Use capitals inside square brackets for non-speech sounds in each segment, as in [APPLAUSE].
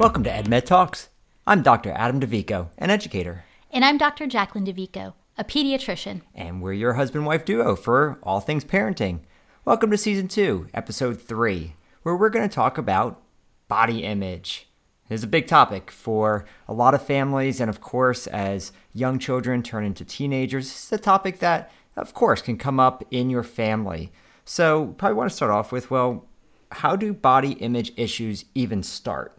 Welcome to EdMed Talks. I'm Dr. Adam DeVico, an educator. And I'm Dr. Jacqueline DeVico, a pediatrician. And we're your husband wife duo for all things parenting. Welcome to Season 2, Episode 3, where we're going to talk about body image. It's a big topic for a lot of families, and of course, as young children turn into teenagers, it's a topic that, of course, can come up in your family. So, probably want to start off with well, how do body image issues even start?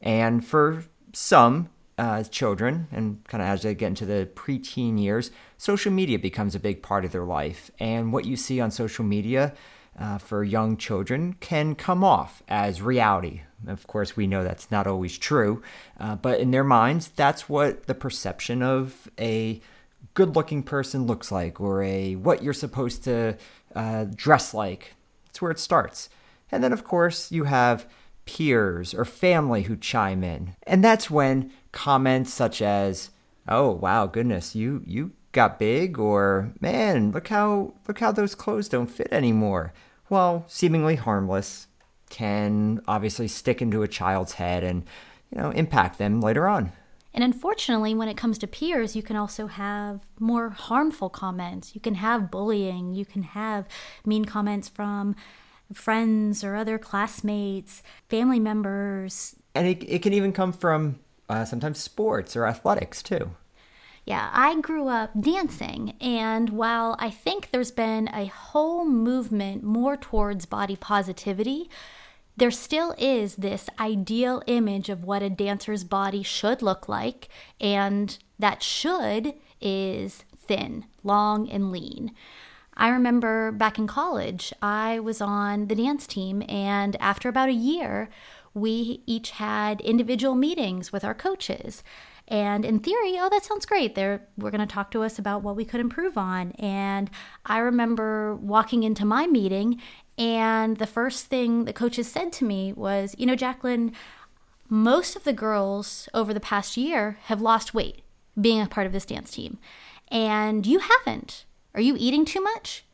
And for some uh, children, and kind of as they get into the preteen years, social media becomes a big part of their life. And what you see on social media uh, for young children can come off as reality. Of course, we know that's not always true, uh, but in their minds, that's what the perception of a good looking person looks like, or a what you're supposed to uh, dress like. That's where it starts. And then, of course, you have peers or family who chime in. And that's when comments such as, "Oh, wow, goodness, you you got big," or "Man, look how look how those clothes don't fit anymore." Well, seemingly harmless can obviously stick into a child's head and, you know, impact them later on. And unfortunately, when it comes to peers, you can also have more harmful comments. You can have bullying. You can have mean comments from friends or other classmates, family members. And it, it can even come from uh, sometimes sports or athletics too. Yeah, I grew up dancing, and while I think there's been a whole movement more towards body positivity, there still is this ideal image of what a dancer's body should look like, and that should is thin, long, and lean. I remember back in college, I was on the dance team, and after about a year, we each had individual meetings with our coaches. And in theory, oh, that sounds great. They're we're going to talk to us about what we could improve on. And I remember walking into my meeting, and the first thing the coaches said to me was, "You know, Jacqueline, most of the girls over the past year have lost weight being a part of this dance team, and you haven't." Are you eating too much?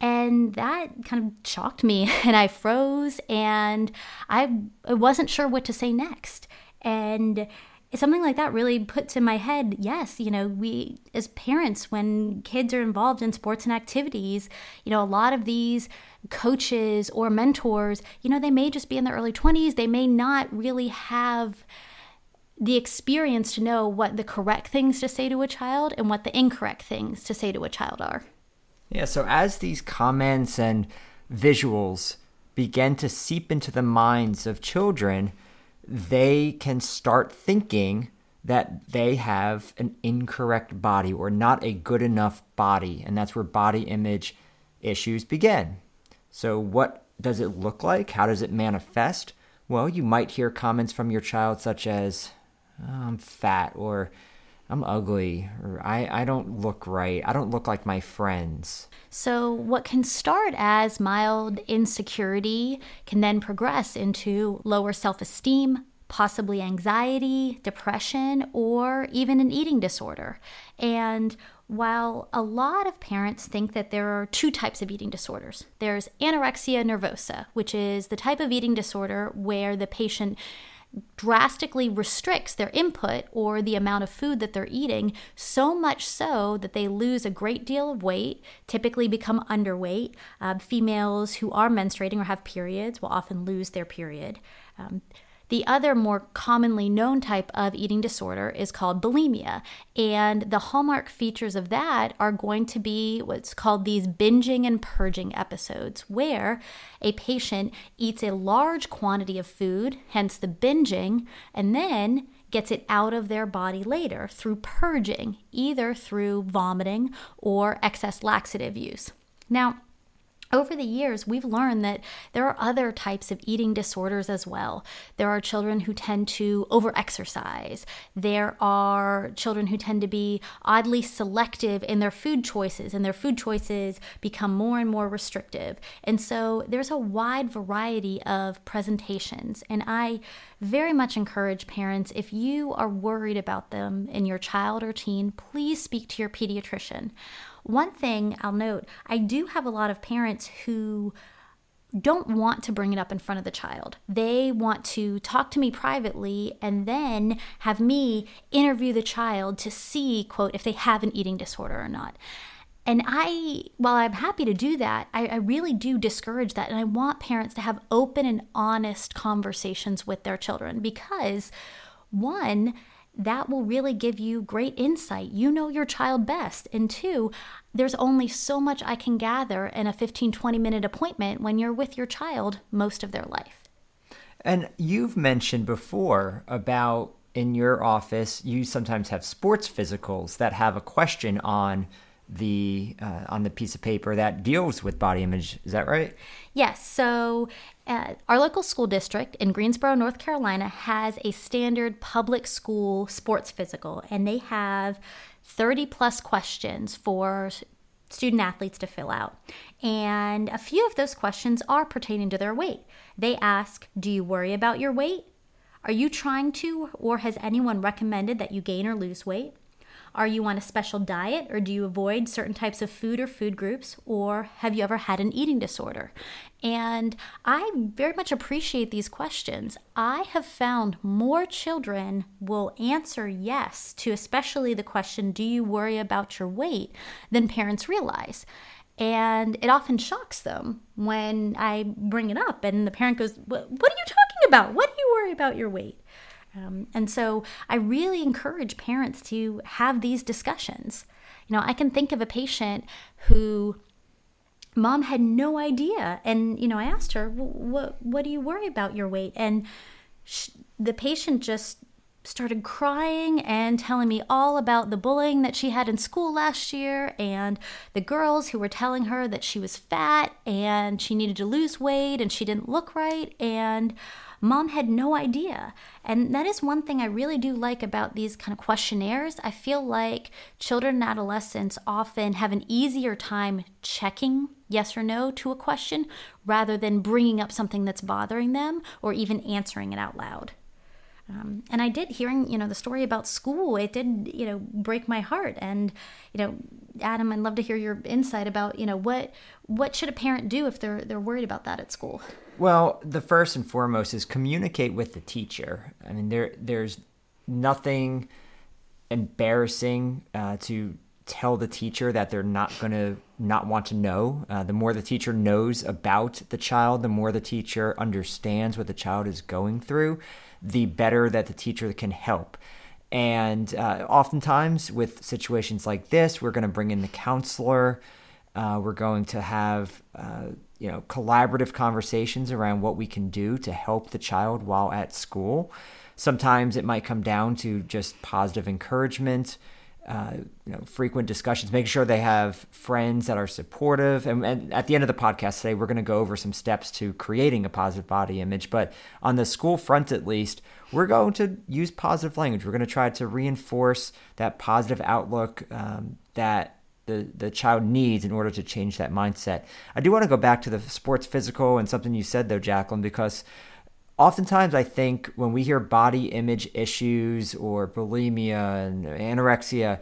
And that kind of shocked me, [LAUGHS] and I froze, and I, wasn't sure what to say next. And something like that really puts in my head yes you know we as parents when kids are involved in sports and activities you know a lot of these coaches or mentors you know they may just be in their early 20s they may not really have the experience to know what the correct things to say to a child and what the incorrect things to say to a child are. Yeah, so as these comments and visuals begin to seep into the minds of children, they can start thinking that they have an incorrect body or not a good enough body. And that's where body image issues begin. So, what does it look like? How does it manifest? Well, you might hear comments from your child such as, I'm fat or I'm ugly or I, I don't look right. I don't look like my friends. So, what can start as mild insecurity can then progress into lower self esteem, possibly anxiety, depression, or even an eating disorder. And while a lot of parents think that there are two types of eating disorders, there's anorexia nervosa, which is the type of eating disorder where the patient drastically restricts their input or the amount of food that they're eating, so much so that they lose a great deal of weight, typically become underweight. Uh, females who are menstruating or have periods will often lose their period. Um, the other more commonly known type of eating disorder is called bulimia. And the hallmark features of that are going to be what's called these binging and purging episodes, where a patient eats a large quantity of food, hence the binging, and then gets it out of their body later through purging, either through vomiting or excess laxative use. Now, over the years, we've learned that there are other types of eating disorders as well. There are children who tend to overexercise. There are children who tend to be oddly selective in their food choices, and their food choices become more and more restrictive. And so there's a wide variety of presentations. And I very much encourage parents if you are worried about them in your child or teen, please speak to your pediatrician. One thing I'll note I do have a lot of parents who don't want to bring it up in front of the child. They want to talk to me privately and then have me interview the child to see, quote, if they have an eating disorder or not. And I, while I'm happy to do that, I, I, really do discourage that. And I want parents to have open and honest conversations with their children because, one, that will really give you great insight. You know your child best. And two, there's only so much I can gather in a 15, 20 minute appointment when you're with your child most of their life. And you've mentioned before about in your office, you sometimes have sports physicals that have a question on the uh, on the piece of paper that deals with body image. Is that right? Yes. So uh, our local school district in Greensboro, North Carolina, has a standard public school sports physical, and they have 30 plus questions for student athletes to fill out. And a few of those questions are pertaining to their weight. They ask Do you worry about your weight? Are you trying to, or has anyone recommended that you gain or lose weight? Are you on a special diet or do you avoid certain types of food or food groups? Or have you ever had an eating disorder? And I very much appreciate these questions. I have found more children will answer yes to especially the question, Do you worry about your weight? than parents realize. And it often shocks them when I bring it up, and the parent goes, What, are you talking about? What do you worry about your weight? Um, and so I really encourage parents to have these discussions. You know, I can think of a patient who mom had no idea. And, you know, I asked her, what, what do you worry about your weight? And she, the patient just started crying and telling me all about the bullying that she had in school last year and the girls who were telling her that she was fat and she needed to lose weight and she didn't look right. And mom had no idea. And that is one thing I really do like about these kind of questionnaires. I feel like children and adolescents often have an easier time checking yes or no to a question rather than bringing up something that's bothering them or even answering it out loud. Um, and I did hearing, you know, the story about school. It did, you know, break my heart. And, you know, Adam, I'd love to hear your insight about, you know, what what should a parent do if they're they're worried about that at school. Well, the first and foremost is communicate with the teacher. I mean, there there's nothing embarrassing uh, to tell the teacher that they're not going to not want to know. Uh, the more the teacher knows about the child, the more the teacher understands what the child is going through, the better that the teacher can help. And uh, oftentimes, with situations like this, we're going to bring in the counselor. Uh, we're going to have uh, you know collaborative conversations around what we can do to help the child while at school. Sometimes it might come down to just positive encouragement, uh, you know, frequent discussions, making sure they have friends that are supportive. And, and at the end of the podcast today, we're going to go over some steps to creating a positive body image. But on the school front, at least, we're going to use positive language. We're going to try to reinforce that positive outlook um, that the, the child needs in order to change that mindset. I do want to go back to the sports physical and something you said though, Jacqueline, because oftentimes I think when we hear body image issues or bulimia and anorexia,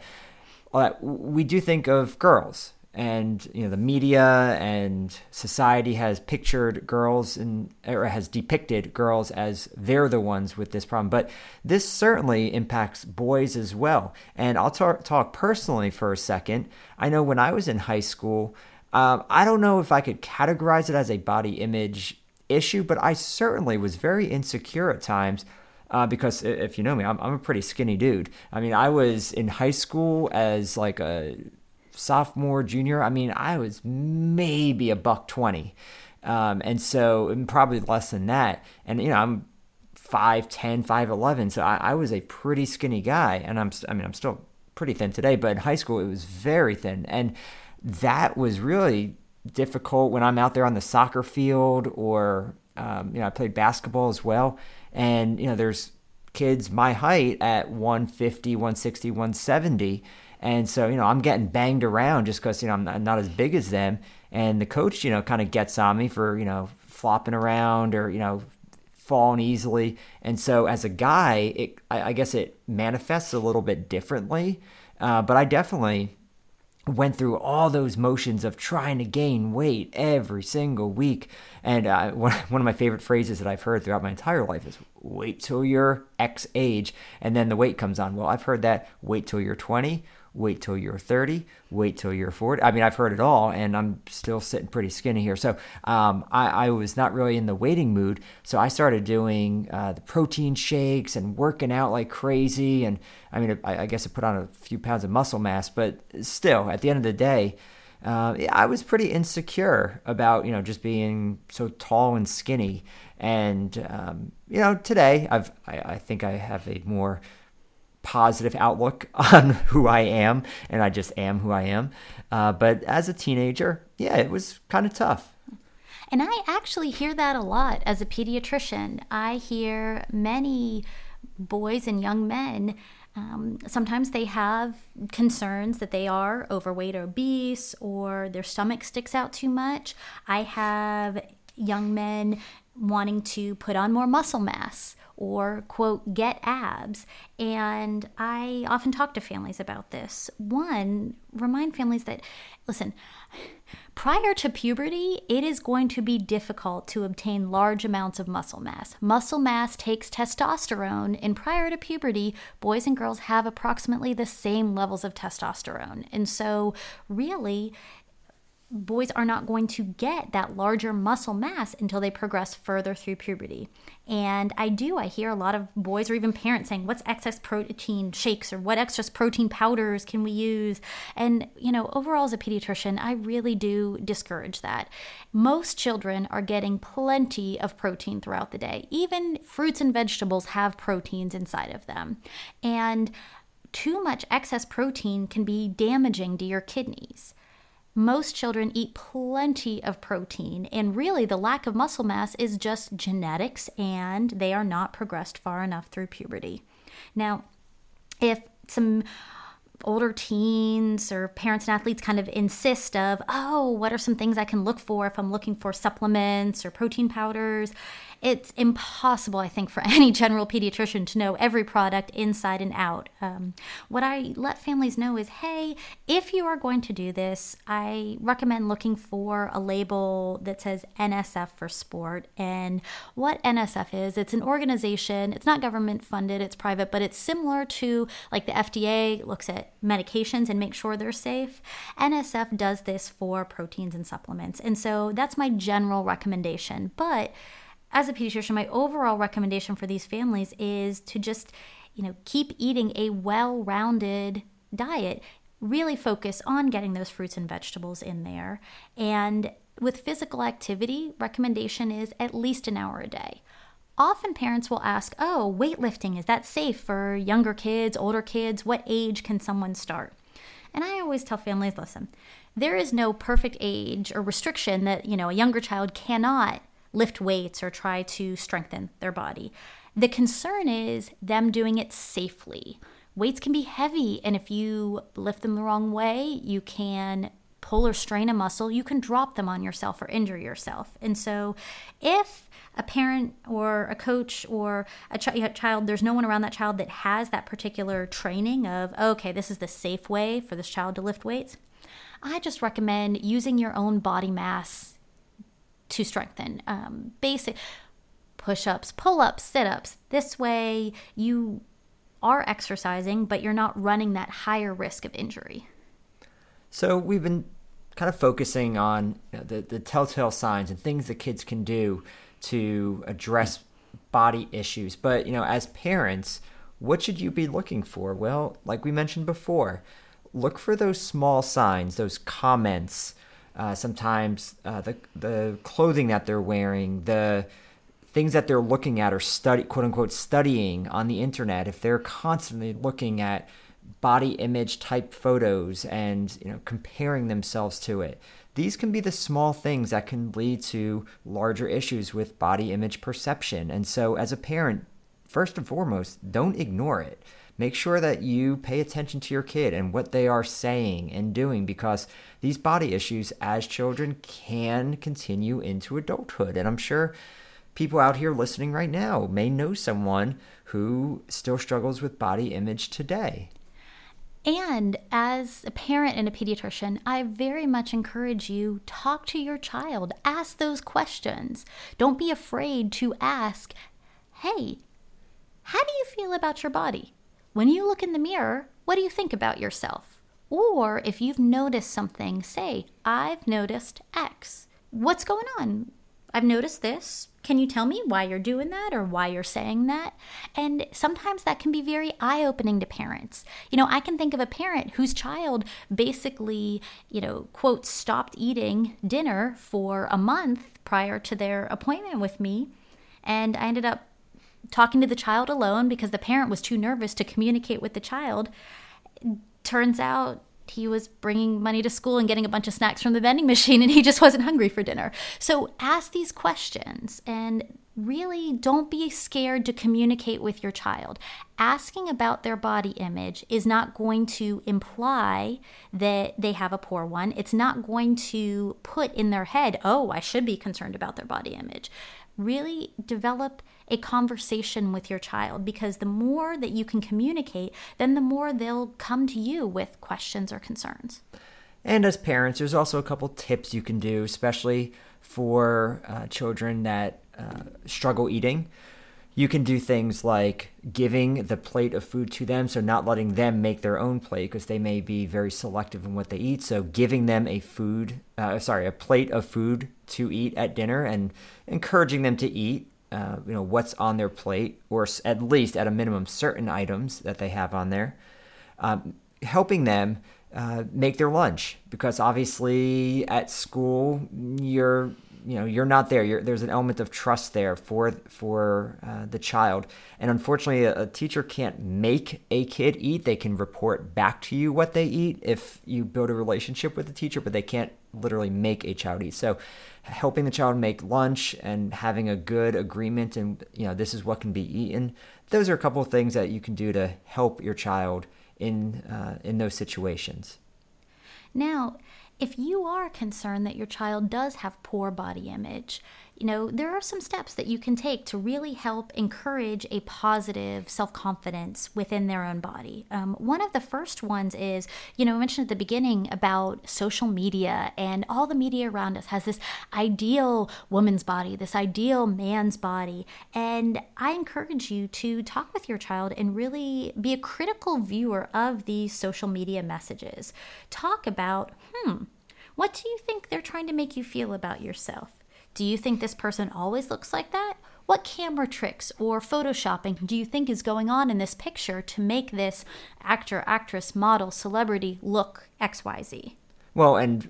we do think of girls. And you know the media and society has pictured girls and or has depicted girls as they're the ones with this problem. But this certainly impacts boys as well. And i'll talk, talk personally for a second. I know when i was in high school um, i don't know if i could categorize it as a body image issue but i certainly was very insecure at times uh, because if you know me I'm, I'm a pretty skinny dude i mean i was in high school as like a sophomore, junior, I mean, I was maybe a buck 20. Um, and so probably less than that. And, you know, I'm 5'10, 5'11. So I, I was a pretty skinny guy. And I'm, I mean, I'm still pretty thin today, but in high school, it was very thin. And that was really difficult when I'm out there on the soccer field or, um, you know, I played basketball as well. And, you know, there's kids my height at 150, 160, 170 and so, you know, I'm getting banged around just because, you know, I'm not as big as them. And the coach, you know, kind of gets on me for, you know, flopping around or, you know, falling easily. And so as a guy, it, I, I guess it manifests a little bit differently. Uh, but I definitely went through all those motions of trying to gain weight every single week. And uh, [LAUGHS] one, one of my favorite phrases that I've heard throughout my entire life is wait till you're X age and then the weight comes on. Well, I've heard that wait till you're 20, wait till you're 30, wait till you're 40. I mean, I've heard it all, and I'm still sitting pretty skinny here. So um, I, I, was not really in the waiting mood. So I started doing uh, the protein shakes and working out like crazy. And I mean, I, I guess I put on a few pounds of muscle mass, but still, at the end of the day, uh, I was pretty insecure about you know just being so tall and skinny, and um, you know today I've I, I think I have a more positive outlook [LAUGHS] on who I am, and I just am who I am. Uh, but as a teenager, yeah, it was kind of tough. And I actually hear that a lot as a pediatrician. I hear many boys and young men. Um, sometimes they have concerns that they are overweight or obese or their stomach sticks out too much. I have young men wanting to put on more muscle mass or, quote, get abs. And I often talk to families about this. One, remind families that, listen, prior to puberty, it is going to be difficult to obtain large amounts of muscle mass. Muscle mass takes testosterone, and prior to puberty, boys and girls have approximately the same levels of testosterone. And so, really, boys are not going to get that larger muscle mass until they progress further through puberty. And I do, I hear a lot of boys or even parents saying, What's excess protein shakes or what excess protein powders can we use? And, you know, overall as a pediatrician, I really do discourage that. Most children are getting plenty of protein throughout the day. Even fruits and vegetables have proteins inside of them. And too much excess protein can be damaging to your kidneys most children eat plenty of protein, and really the lack of muscle mass is just genetics and they are not progressed far enough through puberty. Now, if some older teens or parents and athletes kind of insist of oh what are some things i can look for if i'm looking for supplements or protein powders it's impossible, I think, for [LAUGHS] any general pediatrician to know every product inside and out. Um, what I let families know is hey, if you are going to do this, I recommend looking for a label that says NSF for sport. And what NSF is, it's an organization, it's not government funded, it's private, but it's similar to like the FDA looks at medications and makes sure they're safe. NSF does this for proteins and supplements. And so that's my general recommendation. But as a pediatrician, my overall recommendation for these families is to just, you know, keep eating a well-rounded diet. Really focus on getting those fruits and vegetables in there. And with physical activity, recommendation is at least an hour a day. Often parents will ask, "Oh, weightlifting is that safe for younger kids, older kids? What age can someone start?" And I always tell families, "Listen, there is no perfect age or restriction that, you know, a younger child cannot lift weights or try to strengthen their body. The concern is them doing it safely. Weights can be heavy, and if you lift them the wrong way, you can pull or strain a muscle, you can drop them on yourself or injure yourself. And so, if a parent or a coach or a, ch- child, there's no one around that child that has that particular training of, okay, this is the safe way for this child to lift weights, I just recommend using your own body mass to strengthen. Um, basic push ups, pull ups, sit ups. This way you are exercising, but you're not running that higher risk of injury. So we've been kind of focusing on you know, the, the telltale signs and things that kids can do to address body issues. But, you know, as parents, what should you be looking for? Well, like we mentioned before, look for those small signs, those comments, uh, sometimes uh, the the clothing that they're wearing, the things that they're looking at or study quote unquote studying on the internet. If they're constantly looking at body image type photos and you know comparing themselves to it, these can be the small things that can lead to larger issues with body image perception. And so, as a parent, first and foremost, don't ignore it make sure that you pay attention to your kid and what they are saying and doing because these body issues as children can continue into adulthood. And I'm sure people out here listening right now may know someone who still struggles with body image today. And as a parent and a pediatrician, I very much encourage you talk to your child, ask those questions. Don't be afraid to ask, "Hey, how do you feel about your body? When you look in the mirror, what do you think about yourself?" Or if you've noticed something, say, "I've noticed X. What's going on? I've noticed this. Can you tell me why you're doing that or why you're saying that? And sometimes that can be very eye opening to parents. You know, I can think of a parent whose child basically, you know, quote, stopped eating dinner for a month prior to their appointment with me. And I ended up talking to the child alone because the parent was too nervous to communicate with the child. Turns out he was bringing money to school and getting a bunch of snacks from the vending machine and he just wasn't hungry for dinner. So ask these questions and really don't be scared to communicate with your child. Asking about their body image is not going to imply that they have a poor one. It's not going to put in their head, oh, I should be concerned about their body image. Really develop a conversation with your child because the more that you can communicate, then the more they'll come to you with questions or concerns. And as parents, there's also a couple tips you can do, especially for uh, children that uh, struggle eating. You can do things like giving the plate of food to them, so not letting them make their own plate because they may be very selective in what they eat. So giving them a food, uh, sorry, a plate of food to eat at dinner and encouraging them to eat uh, you know what's on their plate, or at least at a minimum certain items that they have on there, um, helping them uh, make their lunch because obviously at school you're you know you're not there. You're, there's an element of trust there for for uh, the child, and unfortunately, a, a, teacher can't make a kid eat. They can report back to you what they eat if you build a relationship with the teacher, but they can't literally make a eat. So, helping the child make lunch and having a good agreement, and you know this is what can be eaten. Those are a couple of things that you can do to help your child in uh, in those situations. Now, if you are concerned that your child does have poor body image, you know, there are some steps that you can take to really help encourage a positive self confidence within their own body. Um, one of the first ones is, you know, I mentioned at the beginning about social media and all the media around us has this ideal woman's body, this ideal man's body. And I encourage you to talk with your child and really be a critical viewer of these social media messages. Talk about, hmm, what do you think they're trying to make you feel about yourself? Do you think this person always looks like that? What camera tricks or photoshopping do you think is going on in this picture to make this actor, actress, model, celebrity look XYZ? Well, and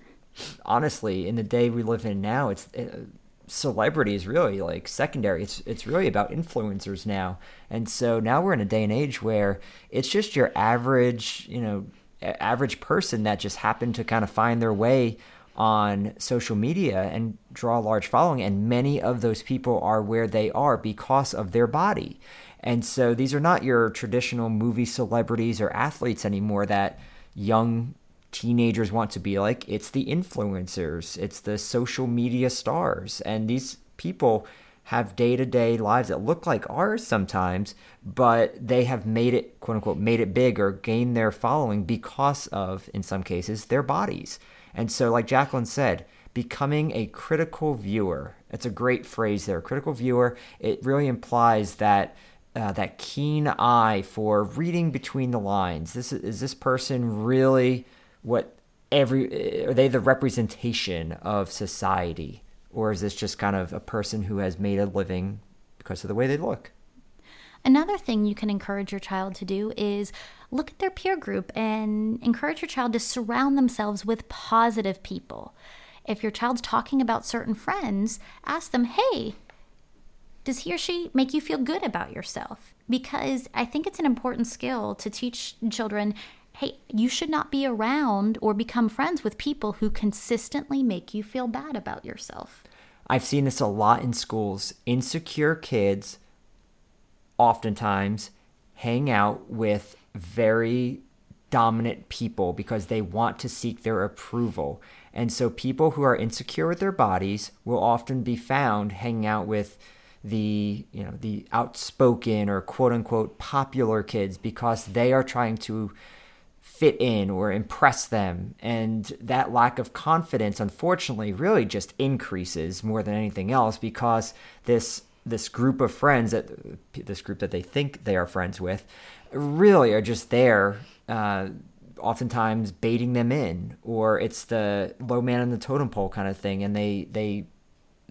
honestly, in the day we live in now, it's uh, celebrity is really like secondary. It's it's really about influencers now, and so now we're in a day and age where it's just your average, you know, average person that just happened to kind of find their way on social media and draw a large following. And many of those people are where they are because of their body. And so these are not your traditional movie celebrities or athletes anymore that young teenagers want to be like. It's the influencers, it's the social media stars. And these people have day to day lives that look like ours sometimes, but they have made it, quote unquote, made it big or gained their following because of, in some cases, their bodies. And so, like Jacqueline said, becoming a critical viewer. It's a great phrase there. Critical viewer. It really implies that uh, that keen eye for reading between the lines. This is this person really what every are they the representation of society, or is this just kind of a person who has made a living because of the way they look? Another thing you can encourage your child to do is look at their peer group and encourage your child to surround themselves with positive people. If your child's talking about certain friends, ask them, hey, does he or she make you feel good about yourself? Because I think it's an important skill to teach children hey, you should not be around or become friends with people who consistently make you feel bad about yourself. I've seen this a lot in schools. Insecure kids oftentimes hang out with very dominant people because they want to seek their approval. And so people who are insecure with their bodies will often be found hanging out with the, you know, the outspoken or quote unquote popular kids because they are trying to fit in or impress them. And that lack of confidence, unfortunately, really just increases more than anything else because this this group of friends that this group that they think they are friends with really are just there uh, oftentimes baiting them in or it's the low man on the totem pole kind of thing and they they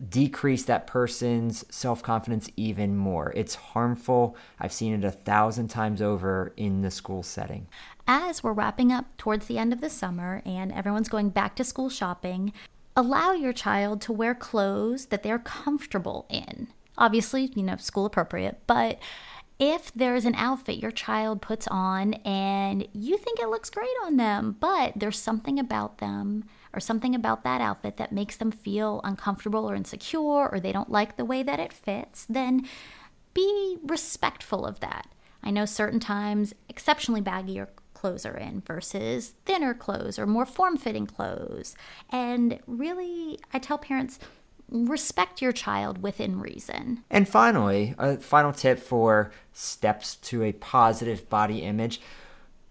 decrease that person's self-confidence even more. It's harmful. I've seen it a thousand times over in the school setting. As we're wrapping up towards the end of the summer and everyone's going back to school shopping allow your child to wear clothes that they're comfortable in obviously you know school appropriate but if there's an outfit your child puts on and you think it looks great on them, but there's something about them or something about that outfit that makes them feel uncomfortable or insecure or they don't like the way that it fits, then be respectful of that. I know certain times exceptionally baggy or clothes are in versus thinner clothes or more form fitting clothes. And really, I tell parents, respect your child within reason. And finally, a final tip for steps to a positive body image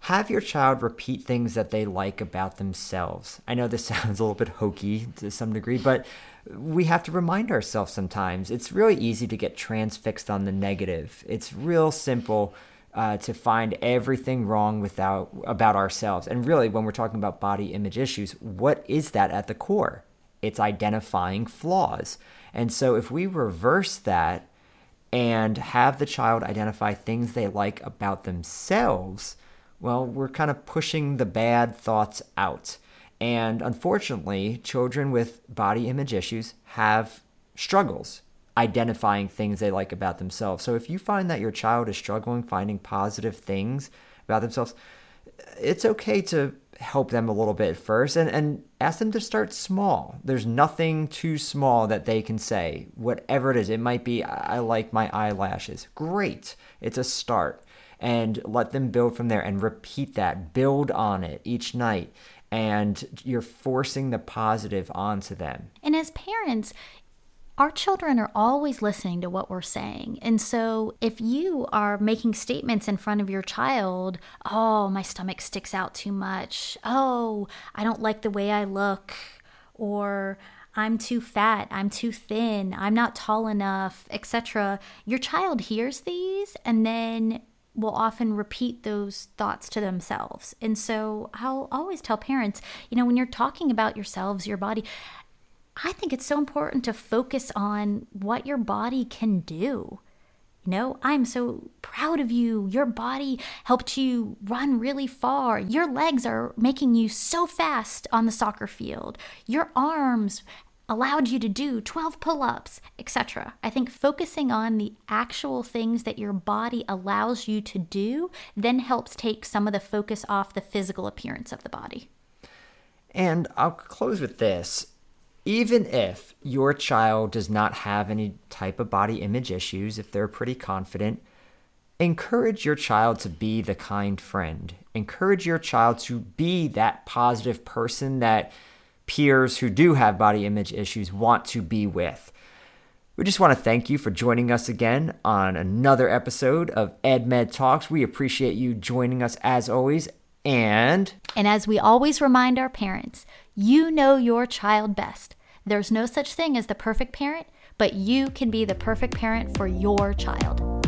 have your child repeat things that they like about themselves. I know this [LAUGHS] sounds a little bit hokey to some degree, but we have to remind ourselves sometimes. It's really easy to get transfixed on the negative. It's real simple uh, to find everything wrong without about ourselves. And really, when we're talking about body image issues, what is that at the core? It's identifying flaws. And so if we reverse that and have the child identify things they like about themselves, well, we're kind of pushing the bad thoughts out. And unfortunately, children with body image issues have struggles identifying things they like about themselves. So if you find that your child is struggling finding positive things about themselves, it's okay to help them a little bit first and, and ask them to start small. There's nothing too small that they can say. Whatever it is, it might be, I like my eyelashes. Great. It's a start. And let them build from there and repeat that. Build on it each night. And you're forcing the positive onto them. And as parents, our children are always listening to what we're saying. And so if you are making statements in front of your child, oh, my stomach sticks out too much. Oh, I don't like the way I look. Or I'm too fat, I'm too thin, I'm not tall enough, etc. Your child hears these and then will often repeat those thoughts to themselves. And so I'll always tell parents, you know, when you're talking about yourselves, your body, I think it's so important to focus on what your body can do. You know, I'm so proud of you. Your body helped you run really far. Your legs are making you so fast on the soccer field. Your arms allowed you to do 12 pull ups, etc. I think focusing on the actual things that your body allows you to do then helps take some of the focus off the physical appearance of the body. And I'll close with this even if your child does not have any type of body image issues, if they're pretty confident, encourage your child to be the kind friend. Encourage your child to be that positive person that peers who do have body image issues want to be with. We just want to thank you for joining us again on another episode of EdMed Talks. We appreciate you joining us as always. And and as we always remind our parents, you know your child best. There's no such thing as the perfect parent, but you can be the perfect parent for your child.